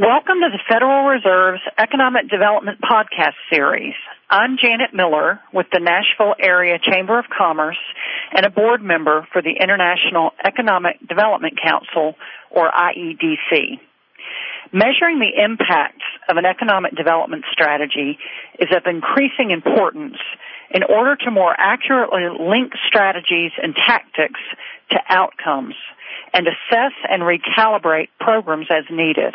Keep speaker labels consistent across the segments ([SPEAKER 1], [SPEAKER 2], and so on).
[SPEAKER 1] Welcome to the Federal Reserve's Economic Development Podcast Series. I'm Janet Miller with the Nashville Area Chamber of Commerce and a board member for the International Economic Development Council, or IEDC. Measuring the impacts of an economic development strategy is of increasing importance in order to more accurately link strategies and tactics to outcomes and assess and recalibrate programs as needed.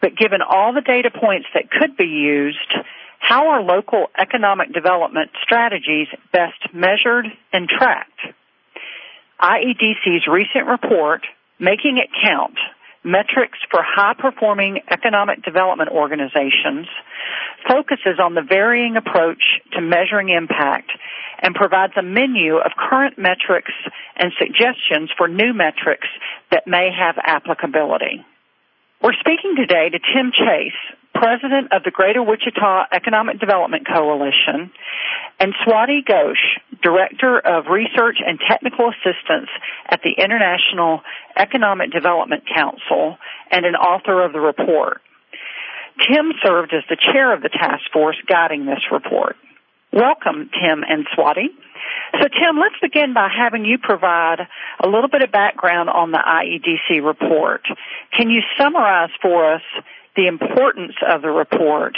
[SPEAKER 1] But given all the data points that could be used, how are local economic development strategies best measured and tracked? IEDC's recent report, Making It Count, Metrics for High Performing Economic Development Organizations, focuses on the varying approach to measuring impact and provides a menu of current metrics and suggestions for new metrics that may have applicability. We're speaking today to Tim Chase, President of the Greater Wichita Economic Development Coalition, and Swati Ghosh, Director of Research and Technical Assistance at the International Economic Development Council and an author of the report. Tim served as the chair of the task force guiding this report. Welcome, Tim and Swati. So, Tim, let's begin by having you provide a little bit of background on the IEDC report. Can you summarize for us the importance of the report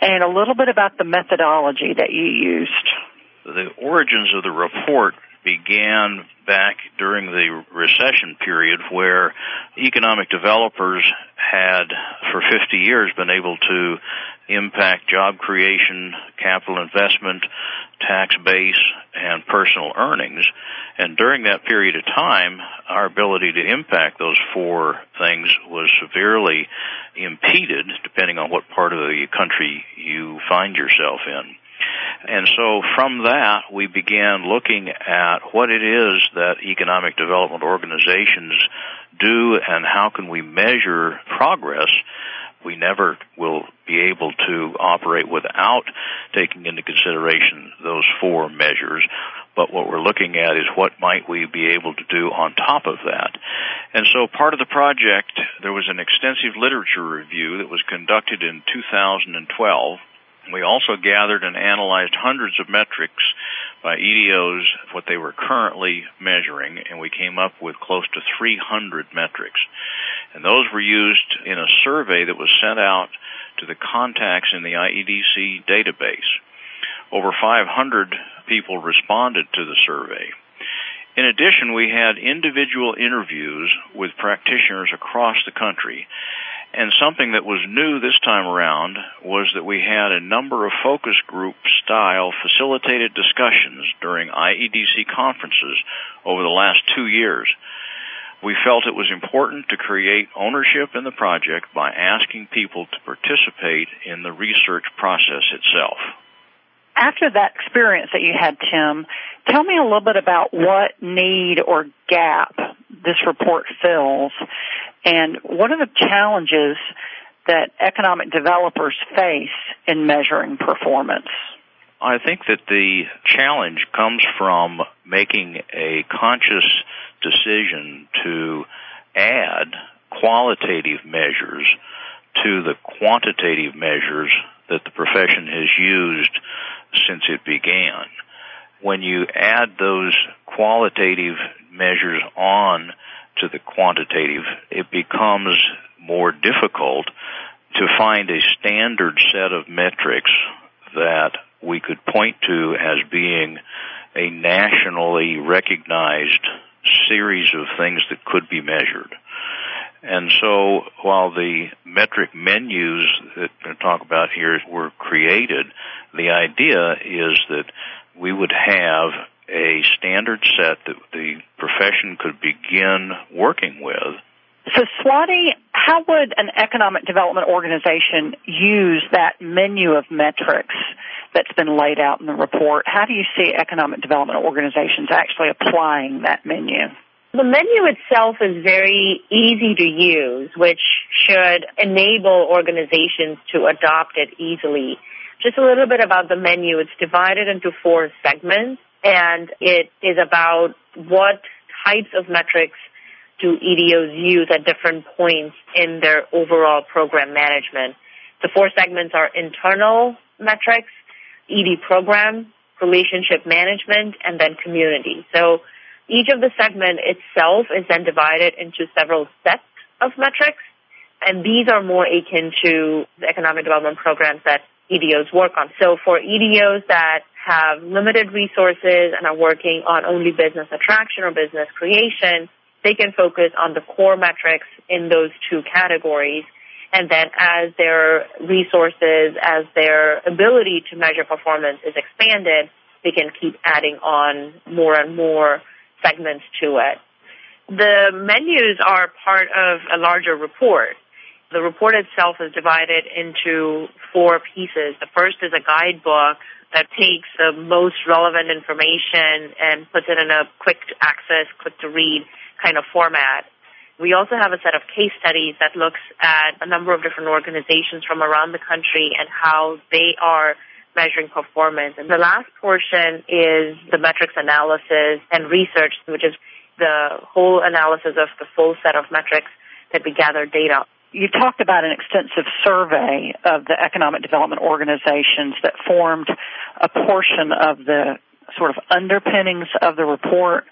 [SPEAKER 1] and a little bit about the methodology that you used?
[SPEAKER 2] The origins of the report began back during the recession period where economic developers had for 50 years been able to impact job creation, capital investment, tax base, and personal earnings. And during that period of time, our ability to impact those four things was severely impeded depending on what part of the country you find yourself in. And so from that, we began looking at what it is that economic development organizations do and how can we measure progress. We never will be able to operate without taking into consideration those four measures. But what we're looking at is what might we be able to do on top of that. And so part of the project, there was an extensive literature review that was conducted in 2012 we also gathered and analyzed hundreds of metrics by EDOs, what they were currently measuring, and we came up with close to 300 metrics. And those were used in a survey that was sent out to the contacts in the IEDC database. Over 500 people responded to the survey. In addition, we had individual interviews with practitioners across the country and something that was new this time around was that we had a number of focus group style facilitated discussions during IEDC conferences over the last two years. We felt it was important to create ownership in the project by asking people to participate in the research process itself.
[SPEAKER 1] After that experience that you had, Tim, tell me a little bit about what need or gap this report fills and one of the challenges that economic developers face in measuring performance?
[SPEAKER 2] I think that the challenge comes from making a conscious decision to add qualitative measures to the quantitative measures that the profession has used since it began. When you add those qualitative measures on to the quantitative, it becomes more difficult to find a standard set of metrics that we could point to as being a nationally recognized series of things that could be measured. And so while the metric menus that we talk about here were created, the idea is that we would have a standard set that the profession could begin working with.
[SPEAKER 1] So, Swati, how would an economic development organization use that menu of metrics that's been laid out in the report? How do you see economic development organizations actually applying that menu?
[SPEAKER 3] The menu itself is very easy to use, which should enable organizations to adopt it easily. Just a little bit about the menu. It's divided into four segments and it is about what types of metrics do EDOs use at different points in their overall program management. The four segments are internal metrics, ED program, relationship management, and then community. So each of the segment itself is then divided into several sets of metrics, and these are more akin to the economic development programs that EDOs work on. So for EDOs that have limited resources and are working on only business attraction or business creation, they can focus on the core metrics in those two categories. And then as their resources, as their ability to measure performance is expanded, they can keep adding on more and more segments to it. The menus are part of a larger report. The report itself is divided into four pieces. The first is a guidebook that takes the most relevant information and puts it in a quick access, quick to read kind of format. We also have a set of case studies that looks at a number of different organizations from around the country and how they are measuring performance. And the last portion is the metrics analysis and research, which is the whole analysis of the full set of metrics that we gather data.
[SPEAKER 1] You talked about an extensive survey of the economic development organizations that formed a portion of the sort of underpinnings of the report.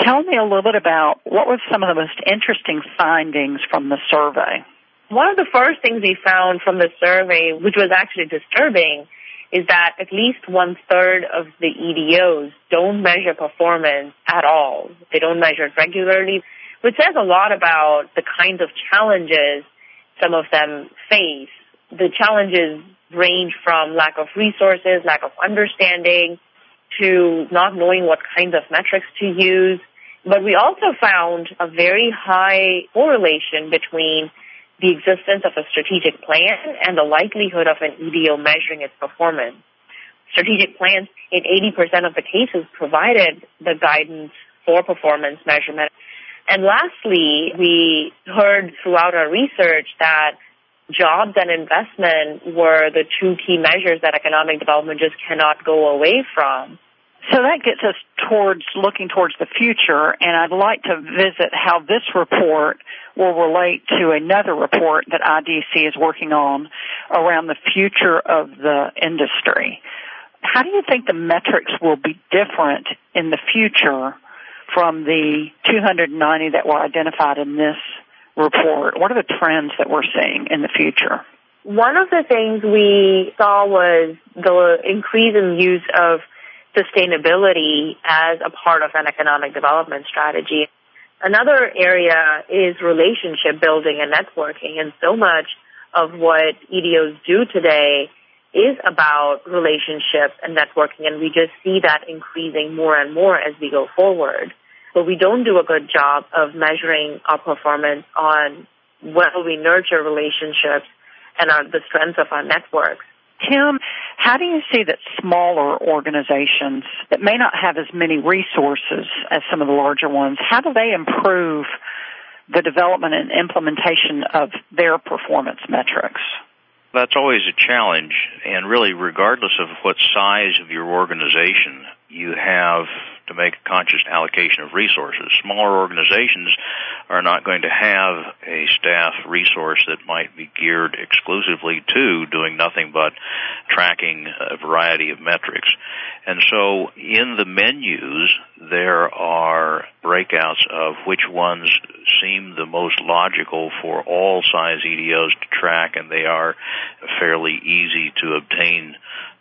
[SPEAKER 1] Tell me a little bit about what were some of the most interesting findings from the survey.
[SPEAKER 3] One of the first things we found from the survey, which was actually disturbing, is that at least one third of the EDOs don't measure performance at all. They don't measure it regularly, which says a lot about the kinds of challenges some of them face. The challenges range from lack of resources, lack of understanding, to not knowing what kinds of metrics to use. But we also found a very high correlation between the existence of a strategic plan and the likelihood of an EDO measuring its performance. Strategic plans in 80% of the cases provided the guidance for performance measurement. And lastly, we heard throughout our research that jobs and investment were the two key measures that economic development just cannot go away from.
[SPEAKER 1] So that gets us towards looking towards the future, and I'd like to visit how this report will relate to another report that IDC is working on around the future of the industry. How do you think the metrics will be different in the future from the 290 that were identified in this report? What are the trends that we're seeing in the future?
[SPEAKER 3] One of the things we saw was the increase in use of sustainability as a part of an economic development strategy. Another area is relationship building and networking, and so much of what EDOs do today is about relationships and networking, and we just see that increasing more and more as we go forward. But we don't do a good job of measuring our performance on whether we nurture relationships and our, the strength of our networks.
[SPEAKER 1] Tim, how do you see that smaller organizations that may not have as many resources as some of the larger ones, how do they improve the development and implementation of their performance metrics?
[SPEAKER 2] That's always a challenge, and really, regardless of what size of your organization, you have to make a conscious allocation of resources. Smaller organizations are not going to have a staff resource that might be geared exclusively to doing nothing but tracking a variety of metrics. And so in the menus, there are breakouts of which ones seem the most logical for all size EDOs to track, and they are fairly easy to obtain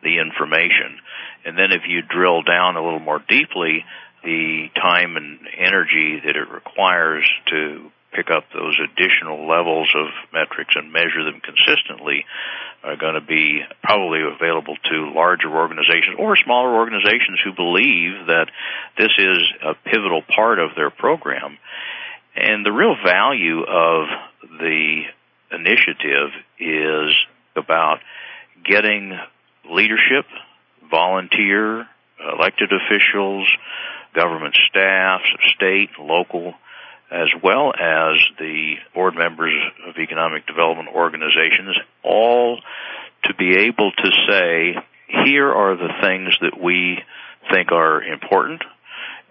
[SPEAKER 2] the information. And then if you drill down a little more deeply, the time and energy that it requires to pick up those additional levels of metrics and measure them consistently are going to be probably available to larger organizations or smaller organizations who believe that this is a pivotal part of their program. And the real value of the initiative is about getting leadership volunteer, elected officials, government staff, state, local, as well as the board members of economic development organizations, all to be able to say, here are the things that we think are important,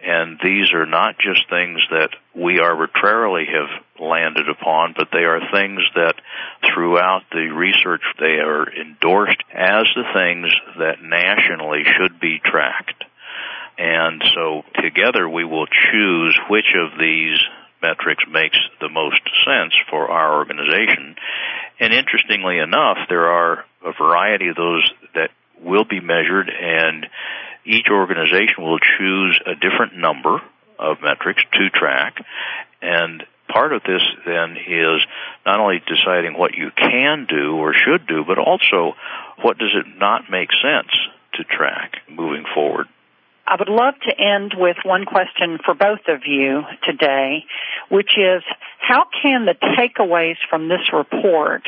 [SPEAKER 2] And these are not just things that we arbitrarily have landed upon, but they are things that throughout the research they are endorsed as the things that nationally should be tracked. And so together we will choose which of these metrics makes the most sense for our organization. And interestingly enough, there are a variety of those that will be measured and each organization will choose a different number of metrics to track. And part of this then is not only deciding what you can do or should do, but also what does it not make sense to track moving forward.
[SPEAKER 1] I would love to end with one question for both of you today, which is how can the takeaways from this report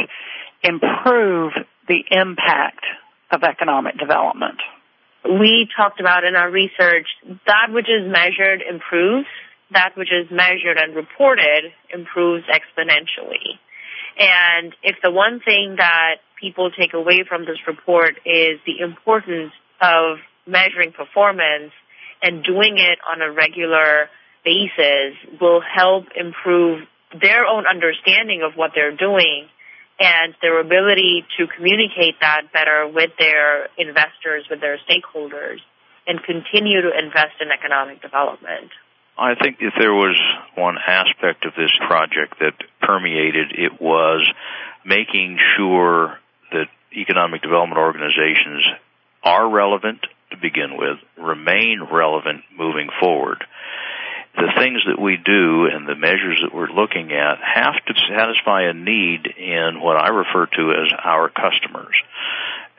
[SPEAKER 1] improve the impact of economic development?
[SPEAKER 3] We talked about in our research that which is measured improves, that which is measured and reported improves exponentially. And if the one thing that people take away from this report is the importance of measuring performance and doing it on a regular basis will help improve their own understanding of what they're doing and their ability to communicate that better with their investors, with their stakeholders, and continue to invest in economic development.
[SPEAKER 2] I think if there was one aspect of this project that permeated, it was making sure that economic development organizations are relevant to begin with, remain relevant moving forward. The things that we do and the measures that we're looking at have to satisfy a need in what I refer to as our customers.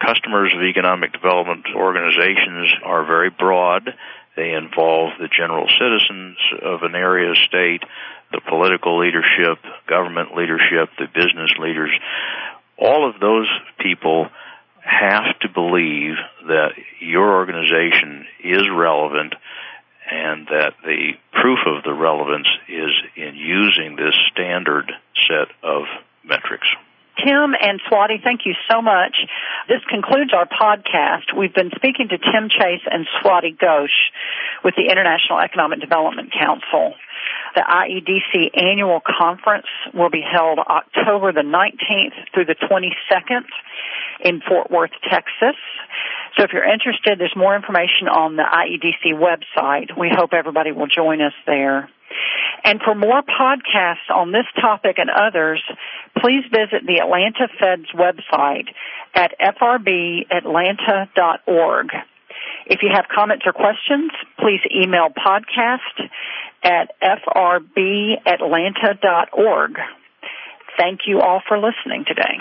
[SPEAKER 2] Customers of economic development organizations are very broad. They involve the general citizens of an area, state, the political leadership, government leadership, the business leaders. All of those people have to believe that your organization is relevant and that the proof of the relevance is in using this standard set of metrics.
[SPEAKER 1] Tim and Swati, thank you so much. This concludes our podcast. We've been speaking to Tim Chase and Swati Ghosh with the International Economic Development Council. The IEDC annual conference will be held October the 19th through the 22nd in Fort Worth, Texas. So if you're interested, there's more information on the IEDC website. We hope everybody will join us there. And for more podcasts on this topic and others, please visit the Atlanta Fed's website at frbatlanta.org. If you have comments or questions, please email podcast at frbatlanta.org. Thank you all for listening today.